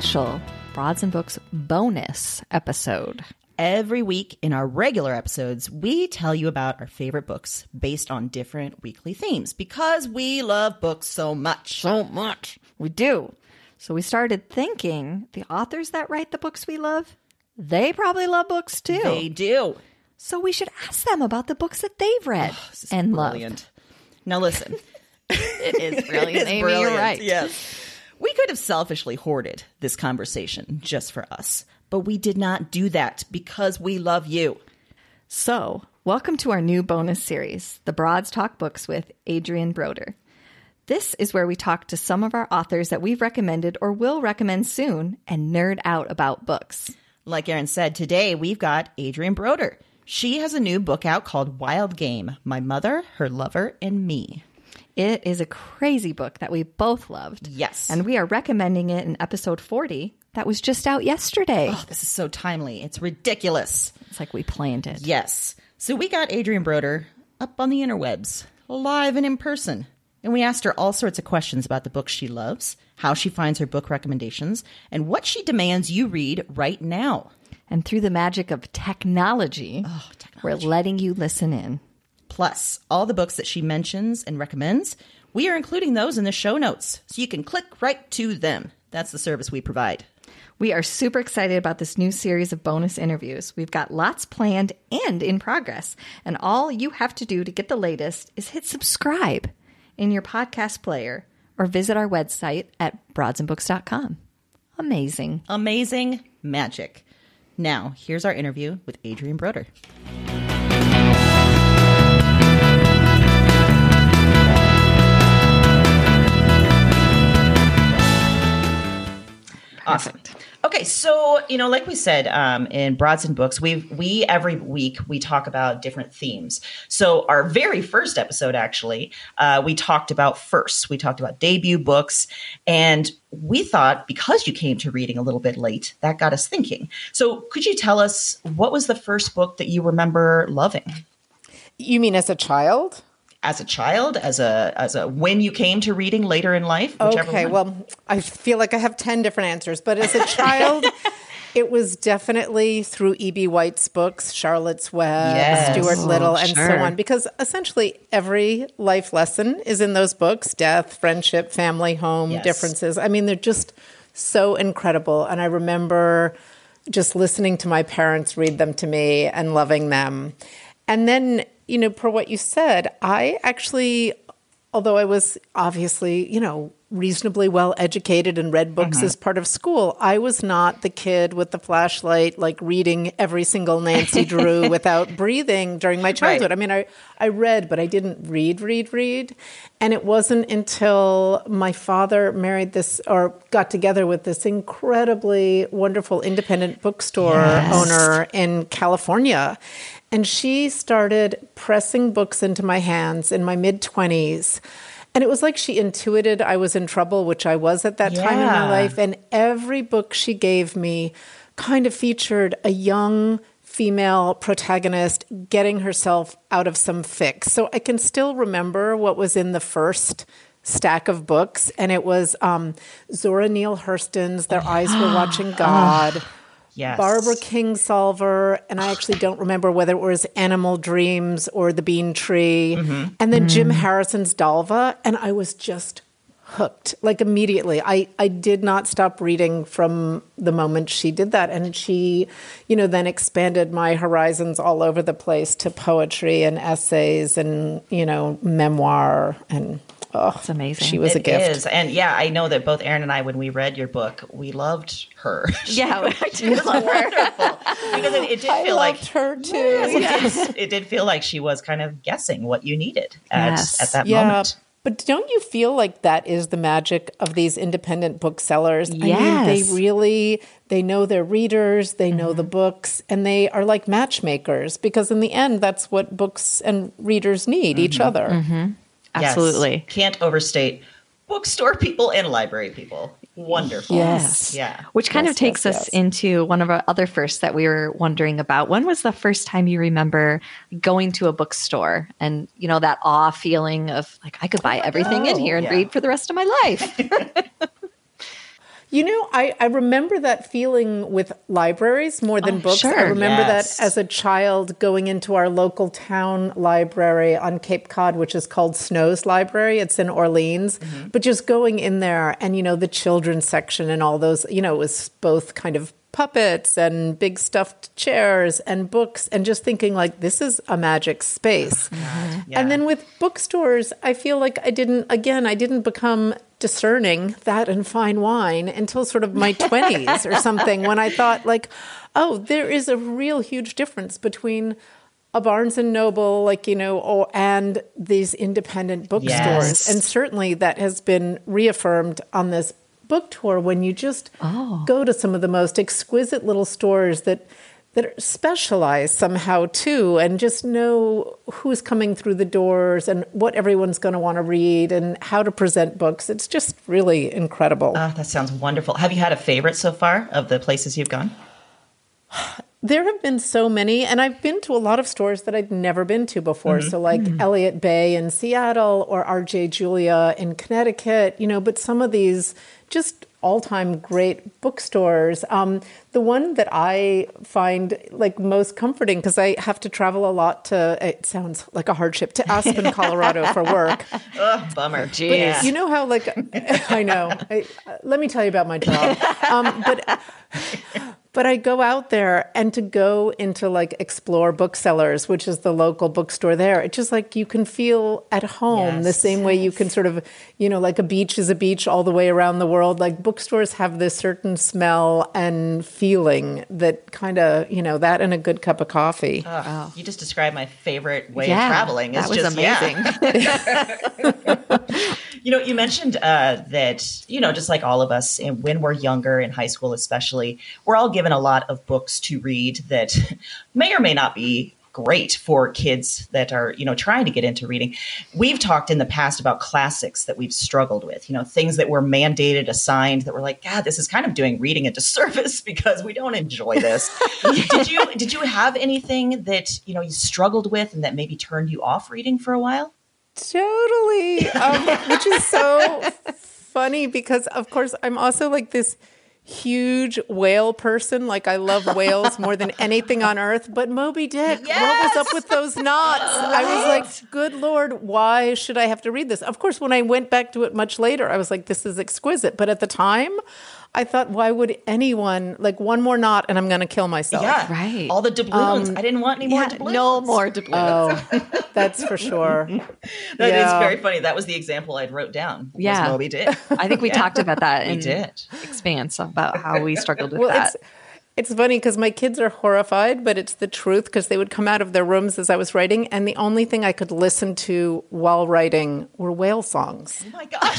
Special Broads and Books bonus episode. Every week in our regular episodes, we tell you about our favorite books based on different weekly themes because we love books so much. So much. We do. So we started thinking the authors that write the books we love, they probably love books too. They do. So we should ask them about the books that they've read is and brilliant. loved. Now listen. It is brilliant, It is Amy. brilliant. You're right. Yes. We could have selfishly hoarded this conversation just for us, but we did not do that because we love you. So, welcome to our new bonus series, The Broads Talk Books with Adrienne Brodeur. This is where we talk to some of our authors that we've recommended or will recommend soon and nerd out about books. Like Erin said, today we've got Adrienne Brodeur. She has a new book out called Wild Game My Mother, Her Lover, and Me. It is a crazy book that we both loved. Yes. And we are recommending it in episode 40 that was just out yesterday. Oh, this is so timely. It's ridiculous. It's like we planned it. Yes. So we got Adrienne Brodeur up on the interwebs, live and in person. And we asked her all sorts of questions about the books she loves, how she finds her book recommendations, and what she demands you read right now. And through the magic of technology, oh, we're letting you listen in. Plus, all the books that she mentions and recommends, we are including those in the show notes, so you can click right to them. That's the service we provide. We are super excited about this new series of bonus interviews. We've got lots planned and in progress. And all you have to do to get the latest is hit subscribe in your podcast player or visit our website at broadsandbooks.com. Amazing. Amazing magic. Now, here's our interview with Adrienne Brodeur. Awesome. Okay, so you know, like we said um, in Broads and Books, we we every week we talk about different themes. So our very first episode, actually, uh, we talked about first. We talked about debut books, and we thought because you came to reading a little bit late, that got us thinking. So could you tell us what was the first book that you remember loving You mean as a child? As a child, as a as a when you came to reading later in life? Okay, one? well, I feel like I have 10 different answers, but as a child, it was definitely through E.B. White's books, Charlotte's Web, Yes. Stuart oh, Little, and sure. so on, because essentially every life lesson is in those books death, friendship, family, home, Yes. differences. I mean, they're just so incredible. And I remember just listening to my parents read them to me and loving them. And then, you know, per what you said, I actually, although I was obviously, you know, reasonably well educated and read books Mm-hmm. as part of school, I was not the kid with the flashlight, like reading every single Nancy Drew without breathing during my childhood. I mean, I, I read, but I didn't read, read, read. And it wasn't until my father married this or got together with this incredibly wonderful independent bookstore owner in California. And she started pressing books into my hands in my mid 20s. And it was like she intuited I was in trouble, which I was at that time in my life. And every book she gave me kind of featured a young female protagonist getting herself out of some fix. So I can still remember what was in the first stack of books. And it was um, Zora Neale Hurston's Their Eyes Were Watching God. Yes. Barbara Kingsolver, and I actually don't remember whether it was Animal Dreams or The Bean Tree, mm-hmm. and then Jim mm-hmm. Harrison's Dalva, and I was just hooked like immediately. I I did not stop reading from the moment she did that, and she, you know, then expanded my horizons all over the place to poetry and essays and you know memoir and. Oh, It's amazing. She was a It gift. is. And yeah, I know that both Erin and I, when we read your book, we loved her. Yeah, I do love her. Wonderful. Because it, it did I feel like loved her too. it, did, it did feel like she was kind of guessing what you needed at, Yes. at that yeah, moment. But don't you feel like that is the magic of these independent booksellers? I mean, Yes. they really they know their readers, they know the books, and they are like matchmakers because in the end that's what books and readers need each other. Yes. Absolutely. Can't overstate bookstore people and library people. Wonderful. Yes. Yeah. Which kind Yes, of takes yes, us yes. into one of our other firsts that we were wondering about. When was the first time you remember going to a bookstore and, you know, that awe feeling of like, I could oh buy everything in here and yeah. read for the rest of my life? You know, I, I remember that feeling with libraries more than Oh, books. I remember Yes. that as a child going into our local town library on Cape Cod, which is called Snow's Library. It's in Orleans. Mm-hmm. But just going in there and, you know, the children's section and all those, you know, it was both kind of puppets and big stuffed chairs and books and just thinking like this is a magic space. Yeah. And then with bookstores, I feel like I didn't, again, I didn't become discerning that and fine wine until sort of my 20s or something when I thought, like, oh, there is a real huge difference between a Barnes and Noble, like, you know, or, and these independent bookstores. Yes. And certainly that has been reaffirmed on this book tour when you just oh. go to some of the most exquisite little stores that that are specialized somehow too and just know who's coming through the doors and what everyone's going to want to read and how to present books it's just really incredible Oh, that sounds wonderful. Have you had a favorite so far of the places you've gone? There have been so many, and I've been to a lot of stores that I'd never been to before. Mm-hmm. So, like mm-hmm. Elliott Bay in Seattle or RJ Julia in Connecticut, you know, but some of these just all time great bookstores. Um, the one that I find like most comforting because I have to travel a lot to, it sounds like a hardship, to Aspen, Colorado for work. Oh, bummer. But Yeah. you know how, like, I know. I, uh, let me tell you about my job. Um, but but I go out there and to go into like explore booksellers, which is the local bookstore there. It's just like you can feel at home the same way you can sort of, you know, like a beach is a beach all the way around the world. Like bookstores have this certain smell and feeling that kind of, you know, that and a good cup of coffee. Oh, You just described my favorite way Yeah, of traveling. that was just, yeah. amazing. You know, you mentioned uh, that, you know, just like all of us, and when we're younger, in high school especially, we're all given a lot of books to read that may or may not be great for kids that are, you know, trying to get into reading. We've talked in the past about classics that we've struggled with, you know, things that were mandated, assigned, that were like, God, this is kind of doing reading a disservice because we don't enjoy this. did you did you have anything that, you know, you struggled with and that maybe turned you off reading for a while? Totally. Um, which is so funny because, of course, I'm also like this huge whale person. Like, I love whales more than anything on earth. But Moby Dick, what was up with those knots? I was like, good Lord, why should I have to read this? Of course, when I went back to it much later, I was like, this is exquisite. But at the time, I thought, why would anyone like one more knot and I'm going to kill myself? Yeah. Right. All the doubloons. I um, didn't want any more Yeah, doubloons. no more doubloons. Oh, that's for sure. That is Yeah. very funny. That was the example I'd wrote down. was Yeah. Moby Dick. I think we talked about that We in did. Expanse about how we struggled with Well, that. it's it's funny because my kids are horrified, but it's the truth because they would come out of their rooms as I was writing, and the only thing I could listen to while writing were whale songs. Oh my gosh.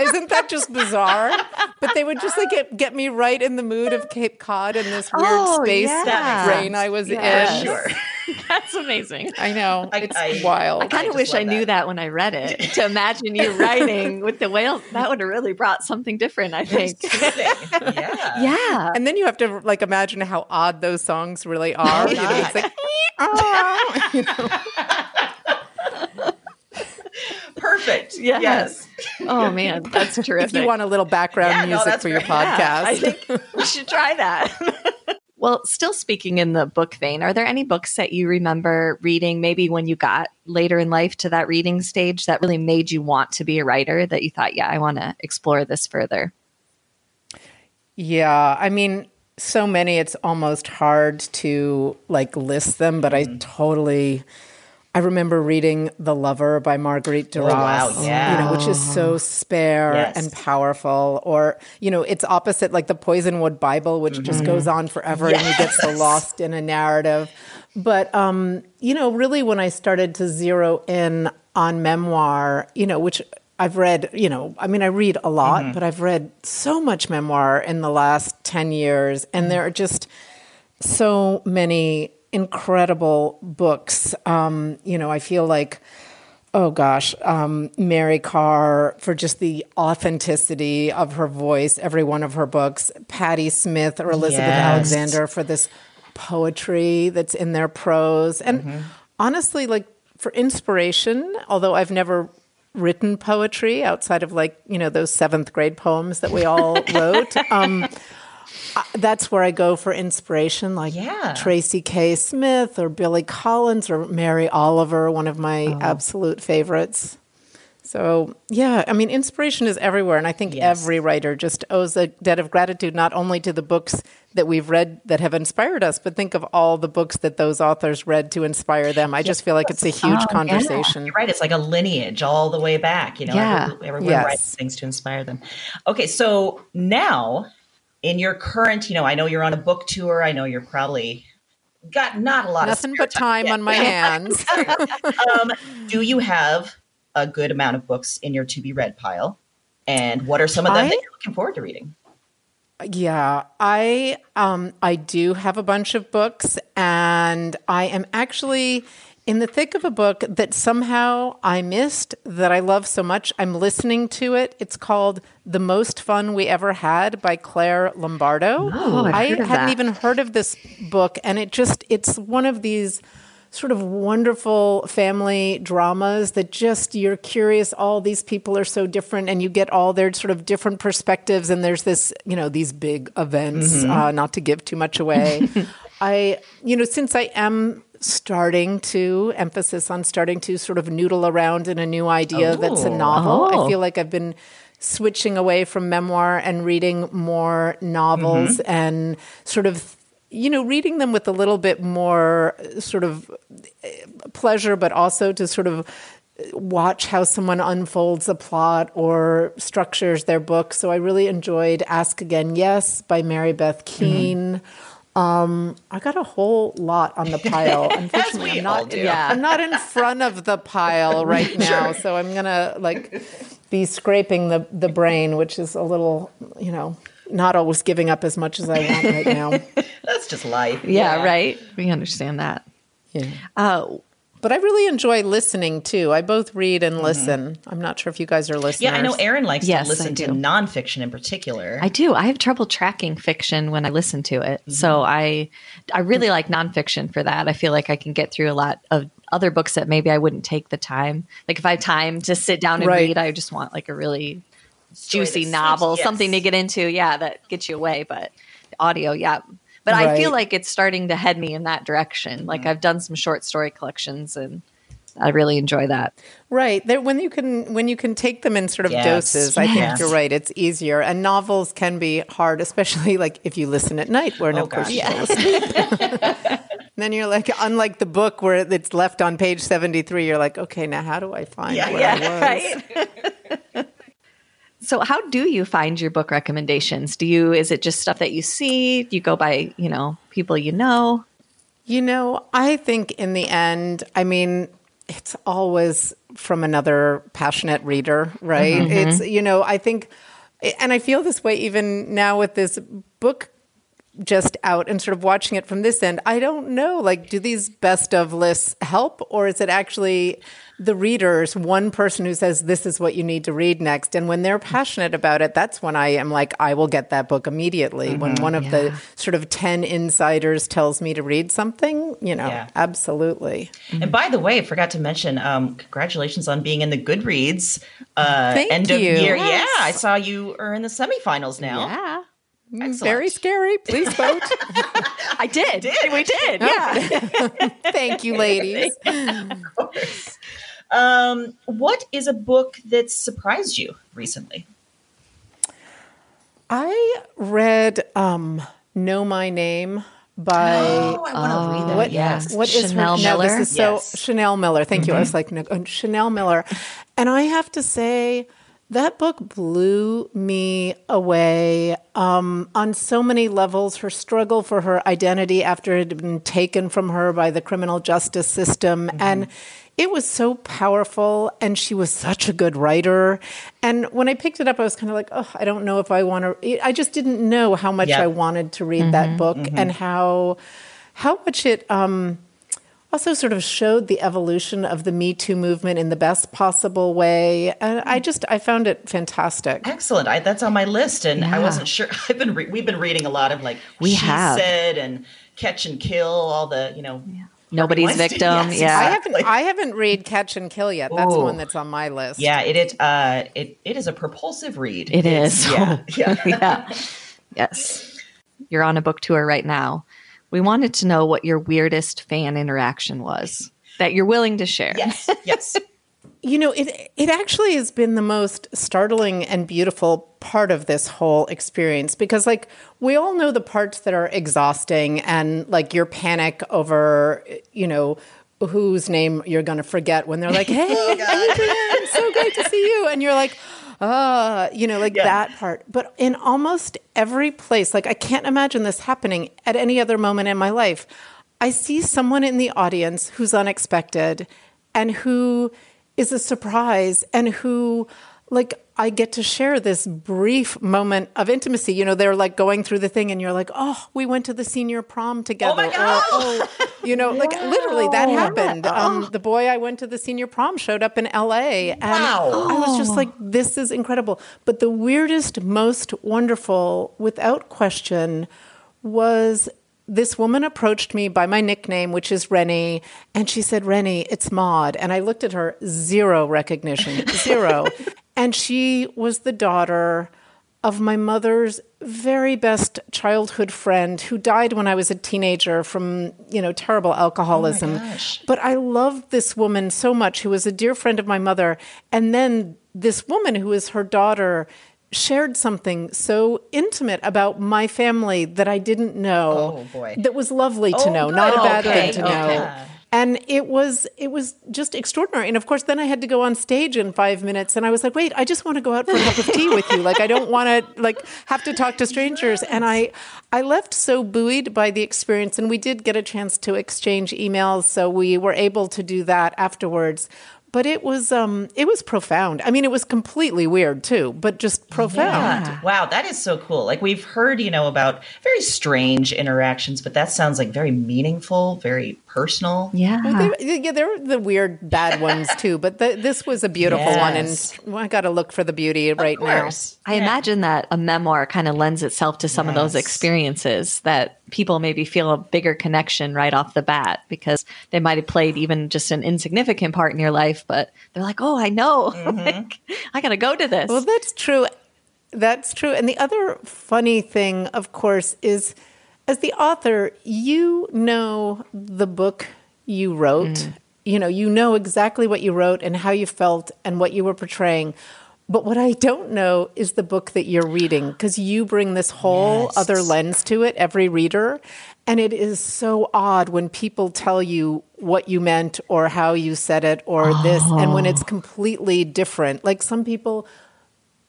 Isn't that just bizarre? But they would just like get, get me right in the mood of Cape Cod and this weird Oh, space yeah. brain I was Yes. in. sure. That's amazing. I know. I- it's I- wild. I kind of wish I knew that. that when I read it. To imagine you writing with the whale, that would have really brought something different, I think. yeah. yeah. and then you have to like imagine how odd those songs really are. You know, it's like, "Oh," you know. Perfect. Yes. Yes. Oh, man. That's terrific. if you want a little background Yeah, music that's for your great. podcast. Yeah, I think we should try that. well, still speaking in the book vein, are there any books that you remember reading maybe when you got later in life to that reading stage that really made you want to be a writer that you thought, yeah, I want to explore this further? Yeah, I mean, so many it's almost hard to like list them, but I Mm. totally I remember reading The Lover by Marguerite Duras. Oh, wow, yeah. You know, which is so spare Yes. and powerful. Or, you know, it's opposite like the Poisonwood Bible, which mm-hmm. just goes on forever and you get so lost in a narrative. But um, you know, really when I started to zero in on memoir, you know, which I've read, you know, I mean, I read a lot, mm-hmm. but I've read so much memoir in the last 10 years, and mm-hmm. there are just so many incredible books. Um, you know, I feel like, oh gosh, um, Mary Karr for just the authenticity of her voice, every one of her books, Patti Smith or Elizabeth Yes. Alexander for this poetry that's in their prose. And honestly, like for inspiration, although I've never written poetry outside of like, you know, those seventh grade poems that we all wrote. Um, that's where I go for inspiration, like Yeah. Tracy K. Smith or Billy Collins or Mary Oliver, one of my Oh. absolute favorites. So, yeah, I mean, inspiration is everywhere. And I think Yes. every writer just owes a debt of gratitude, not only to the books that we've read that have inspired us, but think of all the books that those authors read to inspire them. I just feel like it's a oh, huge conversation. You're right. It's like a lineage all the way back. You know, Yeah. every- everyone Yes. writes things to inspire them. Okay, so now in your current, you know, I know you're on a book tour. I know you're probably got not a lot Nothing of but time on my hands. um, do you have a good amount of books in your to be read pile? And what are some of them I- that you're looking forward to reading? Yeah, I um I do have a bunch of books and I am actually in the thick of a book that somehow I missed that I love so much. I'm listening to it. It's called The Most Fun We Ever Had by Claire Lombardo. Oh, I hadn't that. even heard of this book and it just it's one of these sort of wonderful family dramas that just you're curious all these people are so different and you get all their sort of different perspectives and there's this you know these big events uh, not to give too much away i you know since i am starting to emphasis on starting to sort of noodle around in a new idea that's a Oh. novel. Oh. i feel like i've been switching away from memoir and reading more novels mm-hmm. and sort of you know reading them with a little bit more sort of eh, pleasure but also to sort of watch how someone unfolds a plot or structures their book. So i really enjoyed ask again yes by mary beth mm-hmm. Keane um, I got a whole lot on the pile. Unfortunately, we I'm all not. do. Yeah. I'm not in front of the pile right now, so I'm gonna like be scraping the the brain, which is a little, you know, not always giving up as much as I want right now. That's just life. Yeah, right. We understand that. Yeah. Uh, But I really enjoy listening too. I both read and mm-hmm. listen. I'm not sure if you guys are listening. Yeah, I know Erin likes Yes, to listen to nonfiction in particular. I do. I have trouble tracking fiction when I listen to it. So mm-hmm. I I really like nonfiction for that. I feel like I can get through a lot of other books that maybe I wouldn't take the time. Like if I have time to sit down and Right. read, I just want like a really juicy that novel, sweeps- something to get into. Yeah, that gets you away. But audio, yeah. But I feel like it's starting to head me in that direction. Like I've done some short story collections and I really enjoy that. Right. There, when you can when you can take them in sort of Yes. doses, I think you're right. It's easier. And novels can be hard, especially like if you listen at night, where Oh, of course gosh. you fall asleep. then you're like, unlike the book where it's left on page 73, you're like, okay, now how do I find Yeah, where yeah, I was? So, how do you find your book recommendations? Do you is it just stuff that you see? Do you go by you know people you know? You know, I think in the end, I mean, it's always from another passionate reader, right? Mm-hmm. It's, you know, I think, and I feel this way even now with this book just out and sort of watching it from this end. I don't know, like, do these best of lists help, or is it actually the readers, one person who says, this is what you need to read next? And when they're passionate about it, that's when I am like, I will get that book immediately. When one of the sort of 10 insiders tells me to read something, you know, Yeah. absolutely. And by the way, I forgot to mention, um, congratulations on being in the Goodreads uh, Thank end of year. Yes. Yeah, I saw you are in the semifinals now. Yeah, Excellent. Very scary. Please vote. I did. did. We did. Yeah. Thank you, ladies. Of course. Um, what is a book that surprised you recently? I read um, Know My Name by. Oh, I want to read that. What, yes. what is Chanel her? No, Miller? this is so Yes. Chanel Miller. Thank you. I was like no, uh, Chanel Miller, and I have to say that book blew me away um, on so many levels. Her struggle for her identity after it had been taken from her by the criminal justice system, and it was so powerful. And she was such a good writer. And when I picked it up, I was kind of like, oh, I don't know if I want to. I just didn't know how much Yep. I wanted to read that book and how how much it um, also sort of showed the evolution of the Me Too movement in the best possible way. And I just I found it fantastic. Excellent. I, that's on my list, and I wasn't sure. I've been re- we've been reading a lot of like We she have. said and catch and kill all the you know Nobody's victim. Yes, Yeah. I haven't I haven't read Catch and Kill yet. That's Ooh. one that's on my list. Yeah, it it uh it, it is a propulsive read. It It's- is. Yeah, yeah. yeah. Yes. You're on a book tour right now. We wanted to know what your weirdest fan interaction was that you're willing to share. yes, yes. You know, it it actually has been the most startling and beautiful part of this whole experience because like we all know the parts that are exhausting and like your panic over, you know, whose name you're going to forget when they're like, "Hey, Adrienne, so great to see you." And you're like, "Ah, you know, like Yeah. that part." But in almost every place, like I can't imagine this happening at any other moment in my life. I see someone in the audience who's unexpected and who is a surprise and who like I get to share this brief moment of intimacy. You know, they're like going through the thing and you're like, "Oh, we went to the senior prom together." Oh my Or, God. "Oh, you know, like literally that happened. Um, the boy I went to the senior prom showed up in LA and Wow. I was just like, this is incredible. But the weirdest, most wonderful, without question, was this woman approached me by my nickname, which is Rennie, and she said, Rennie, it's Maud. And I looked at her, zero recognition, zero. and she was the daughter of my mother's very best childhood friend who died when I was a teenager from, you know, terrible alcoholism. Oh gosh. But I loved this woman so much who was a dear friend of my mother. And then this woman who is her daughter shared something so intimate about my family that I didn't know. Oh, boy. That was lovely to Oh, know, good. not a bad Okay, thing to know. okay. And it was it was just extraordinary. And of course, then I had to go on stage in five minutes, and I was like, "Wait, I just want to go out for a cup of tea with you. Like, I don't want to like have to talk to strangers." And I I left so buoyed by the experience, and we did get a chance to exchange emails, so we were able to do that afterwards. But it was um it was profound. I mean, it was completely weird too, but just profound. Yeah. Wow, that is so cool. Like we've heard, you know, about very strange interactions, but that sounds like very meaningful, very personal. Yeah. They- yeah, there were the weird bad ones too, but the, this was a beautiful one, Yes. and I got to look for the beauty right Of now. course. I imagine that a memoir kind of lends itself to some of those experiences that people maybe feel a bigger connection right off the bat because they might have played even just an insignificant part in your life, but they're like, oh, I know. Mm-hmm. like, I got to go to this. Well, that's true. That's true. And the other funny thing, of course, is as the author, you know the book you wrote. Mm. You know, you know exactly what you wrote and how you felt and what you were portraying. But what I don't know is the book that you're reading because you bring this whole Yes. other lens to it, every reader. And it is so odd when people tell you what you meant or how you said it or this, and when it's completely different. Like some people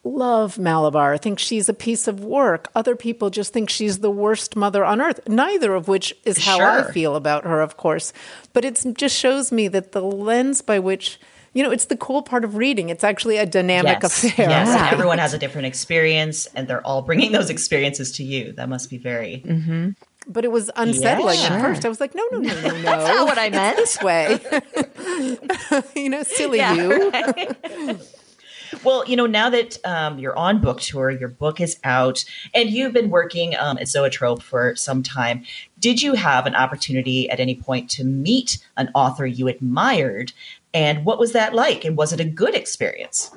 love Malabar, think she's a piece of work. Other people just think she's the worst mother on earth, neither of which is how I feel about her, of course. But it just shows me that the lens by which, you know, it's the cool part of reading. It's actually a dynamic Yes, affair. yes. and right? everyone has a different experience, and they're all bringing those experiences to you. That must be very. Mm-hmm. But it was unsettling Yeah. at first. I was like, no, no, no, no, no. That's not what I meant. this way. you know, silly Yeah, you. Well, you know, now that um, you're on book tour, your book is out, and you've been working um, at Zoetrope for some time. Did you have an opportunity at any point to meet an author you admired? And what was that like? And was it a good experience?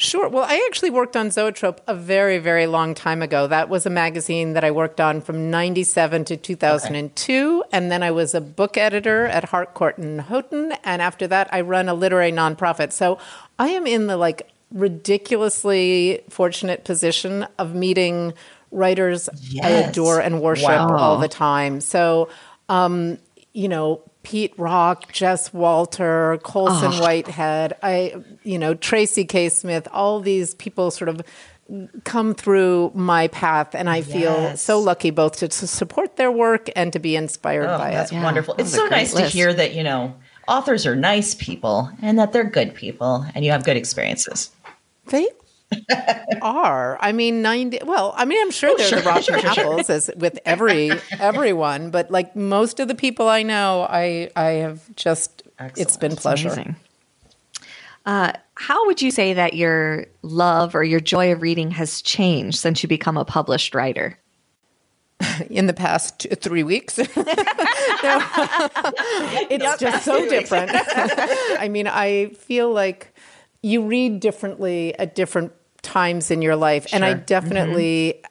Sure. Well, I actually worked on Zoetrope a very, very long time ago. That was a magazine that I worked on from 97 to 2002. And then I was a book editor at Harcourt and Houghton. And after that, I run a literary nonprofit. So I am in the like ridiculously fortunate position of meeting writers I adore and worship Wow. all the time. So, um, you know, Pete Rock, Jess Walter, Colson Whitehead, I, you know, Tracy K. Smith, all these people sort of come through my path, and I feel Yes. so lucky both to, to support their work and to be inspired Oh, by that's it. Yeah, wonderful. that It's was a so nice list. to hear that, you know, authors are nice people and that they're good people and you have good experiences. They are. I mean, ninety. Well, I mean, I'm sure they're the rotten apples, as with every everyone. But like most of the people I know, I I have just. It's been Excellent. pleasure. Uh, how would you say that your love or your joy of reading has changed since you become a published writer? In the past two, three weeks. No. it's just so different. I mean, I feel like you read differently at different times in your life. And I Sure. Mm-hmm. definitely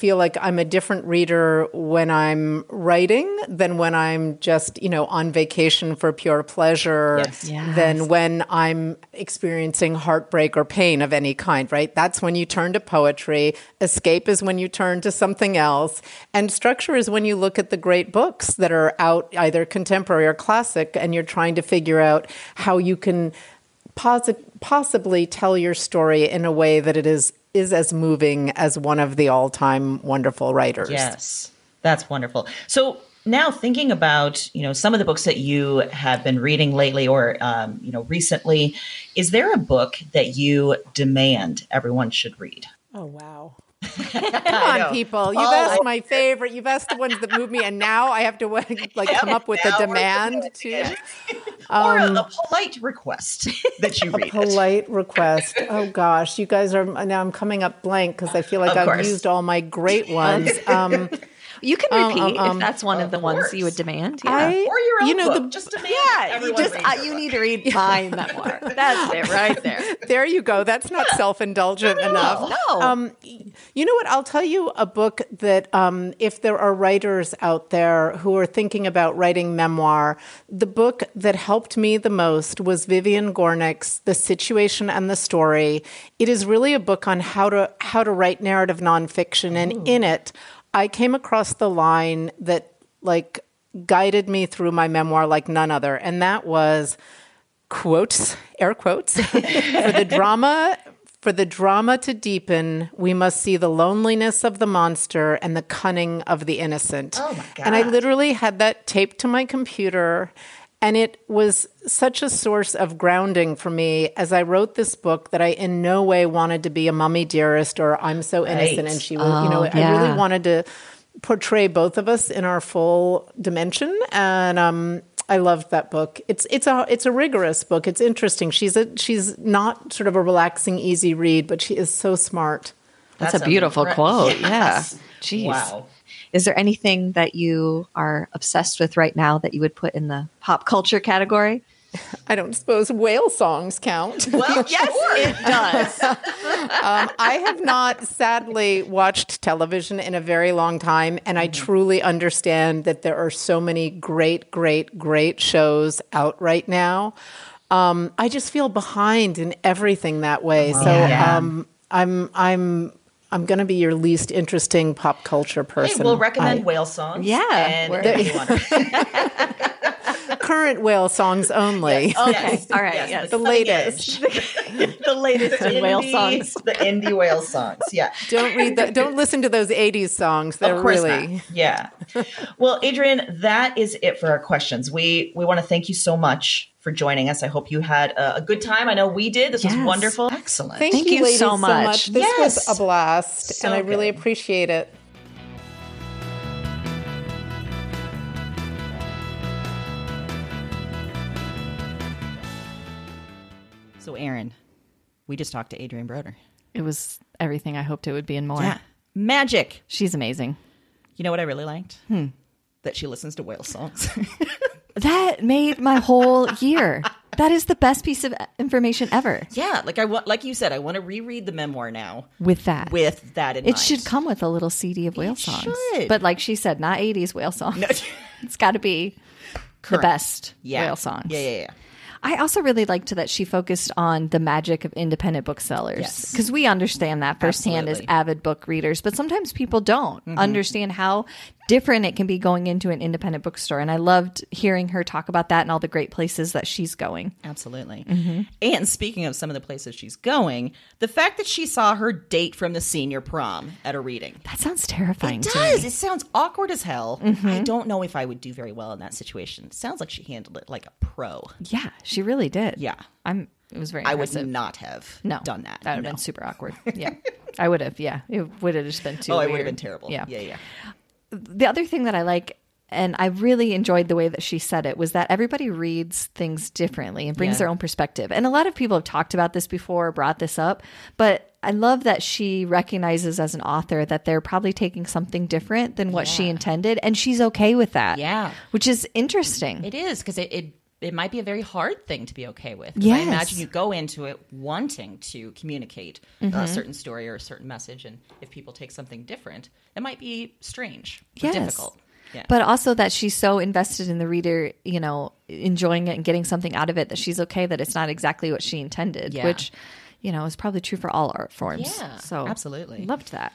feel like I'm a different reader when I'm writing than when I'm just, you know, on vacation for pure pleasure Yes. Yes. than when I'm experiencing heartbreak or pain of any kind, right? That's when you turn to poetry. Escape is when you turn to something else. And structure is when you look at the great books that are out, either contemporary or classic, and you're trying to figure out how you can possibly tell your story in a way that it is is as moving as one of the all-time wonderful writers. Yes, that's wonderful. So now thinking about you know some of the books that you have been reading lately or um, you know recently, is there a book that you demand everyone should read? Oh wow. Come on, people! You've asked my favorite. You've asked the ones that move me, and now I have to like come up with a demand too. or a, a polite request that you read. it? Polite request. Oh gosh, you guys are now. I'm coming up blank because I feel like Of I've course. used all my great ones. Um, You can Um, repeat um, um, if that's one of, the ones you would demand. Yeah. I, Or your own you know, book, the, just demand yeah, you just uh, you book. need to read my memoir. That's it, right there. there you go. That's not self-indulgent enough. No. Um, you know what? I'll tell you a book that um, if there are writers out there who are thinking about writing memoir, the book that helped me the most was Vivian Gornick's The Situation and the Story. It is really a book on how to how to write narrative nonfiction, and in it, I came across the line that like guided me through my memoir like none other, and that was quotes, air quotes, for the drama. For the drama to deepen, we must see the loneliness of the monster and the cunning of the innocent. Oh my God. And I literally had that taped to my computer, and it was such a source of grounding for me as I wrote this book that I in no way wanted to be a mummy dearest or I'm so innocent Right. and she will, you know, I really wanted to portray both of us in our full dimension and um I loved that book. It's it's a it's a rigorous book. It's interesting. She's a she's not sort of a relaxing, easy read, but she is so smart. That's, a beautiful re- quote. Yes. Yeah. Jeez. Wow. Is there anything that you are obsessed with right now that you would put in the pop culture category? I don't suppose whale songs count. Well, yes, it does. um, I have not, sadly, watched television in a very long time, and I truly understand that there are so many great, great, great shows out right now. Um, I just feel behind in everything that way. So Yeah. um, I'm, I'm, I'm going to be your least interesting pop culture Hey, person. we'll recommend I- whale songs. Yeah, and we're- if you want- current whale songs only. Okay. All right. Yes. The latest. the latest whale indie- songs. the indie whale songs. Yeah, Don't read the, don't listen to those 80s songs. They're of course really not. Yeah. Well, Adrienne, that is it for our questions. We we want to thank you so much for joining us. I hope you had a, a good time. I know we did. This was wonderful. Excellent. Thank, Thank you, you ladies so so much. much. This Yes. was a blast, So and I really appreciate it. So, Erin, we just talked to Adrienne Brodeur. It was everything I hoped it would be and more. Yeah, magic. She's amazing. You know what I really liked? Hmm. That she listens to whale songs. That made my whole year. That is the best piece of information ever. yeah, like I want, like you said, I want to reread the memoir now With that, with that in it mind. should come with a little CD of whale It songs. should. But like she said, not '80s whale songs. it's got to be Current. the best yeah. whale songs. Yeah, yeah, yeah. I also really liked that she focused on the magic of independent booksellers Yes. because we understand that firsthand as Absolutely. Mm-hmm. avid book readers, but sometimes people don't understand how different it can be going into an independent bookstore. And I loved hearing her talk about that and all the great places that she's going. Absolutely. Mm-hmm. And speaking of some of the places she's going, the fact that she saw her date from the senior prom at a reading. That sounds terrifying It to does. Mm-hmm. It sounds awkward as hell. I don't know if I would do very well in that situation. It sounds like she handled it like a pro. Yeah, she really did. Yeah. I'm. It was very. I would Impressive. not have no done that. That would have No. been super awkward. Yeah, I would have. Yeah, it would have just been too. Oh, it weird. would have been terrible. Yeah, Yeah, yeah. The other thing that I like, and I really enjoyed the way that she said it, was that everybody reads things differently and brings Yeah. their own perspective. And a lot of people have talked about this before, brought this up, but I love that she recognizes as an author that they're probably taking something different than what she intended, and she's okay with that. Yeah. which is interesting. It is because it, it it might be a very hard thing to be okay with. Yes. I imagine you go into it wanting to communicate Mm-hmm. a certain story or a certain message, and if people take something different, it might be strange, or Yes. difficult. Yeah. But also that she's so invested in the reader, you know, enjoying it and getting something out of it that she's okay that it's not exactly what she intended, Yeah. which, you know, is probably true for all art forms. Yeah, so absolutely. loved that.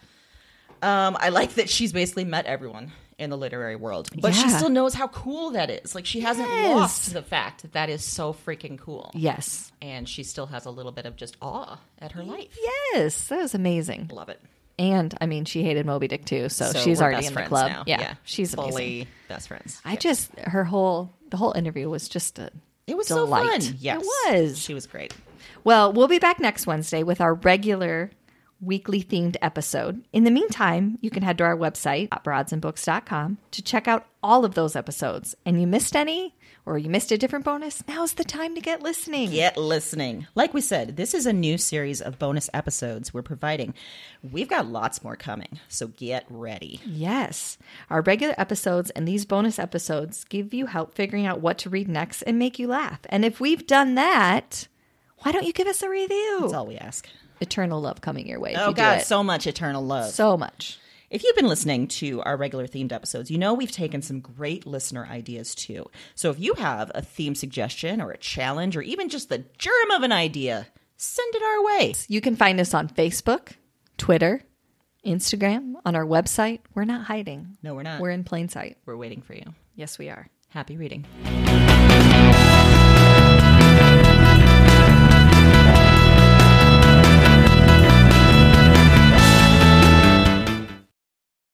Um, I like that she's basically met everyone in the literary world, but she still knows how cool that is. Like she hasn't Yes. lost the fact that that is so freaking cool. Yes. And she still has a little bit of just awe at her life. Yes, that was amazing. Love it. And I mean, she hated Moby Dick too, so, So she's already in the club. now. Yeah, she's fully amazing. best friends. I just her whole the whole interview was just a It was delight. so fun. Yes, it was. She was great. Well, we'll be back next Wednesday with our regular weekly themed episode. In the meantime, you can head to our website, broadsandbooks.com, to check out all of those episodes. And you missed any, or you missed a different bonus, now's the time to get listening. Get listening. Like we said, this is a new series of bonus episodes we're providing. We've got lots more coming, so get ready. Yes. Our regular episodes and these bonus episodes give you help figuring out what to read next and make you laugh. And if we've done that, why don't you give us a review? That's all we ask. Eternal love coming your way. Oh you God, so much eternal love. so much. If you've been listening to our regular themed episodes, you know we've taken some great listener ideas too. So if you have a theme suggestion or a challenge or even just the germ of an idea, send it our way. You can find us on Facebook, Twitter, Instagram, on our website. We're not hiding. No, we're not. We're in plain sight. We're waiting for you. Yes, we are. Happy reading.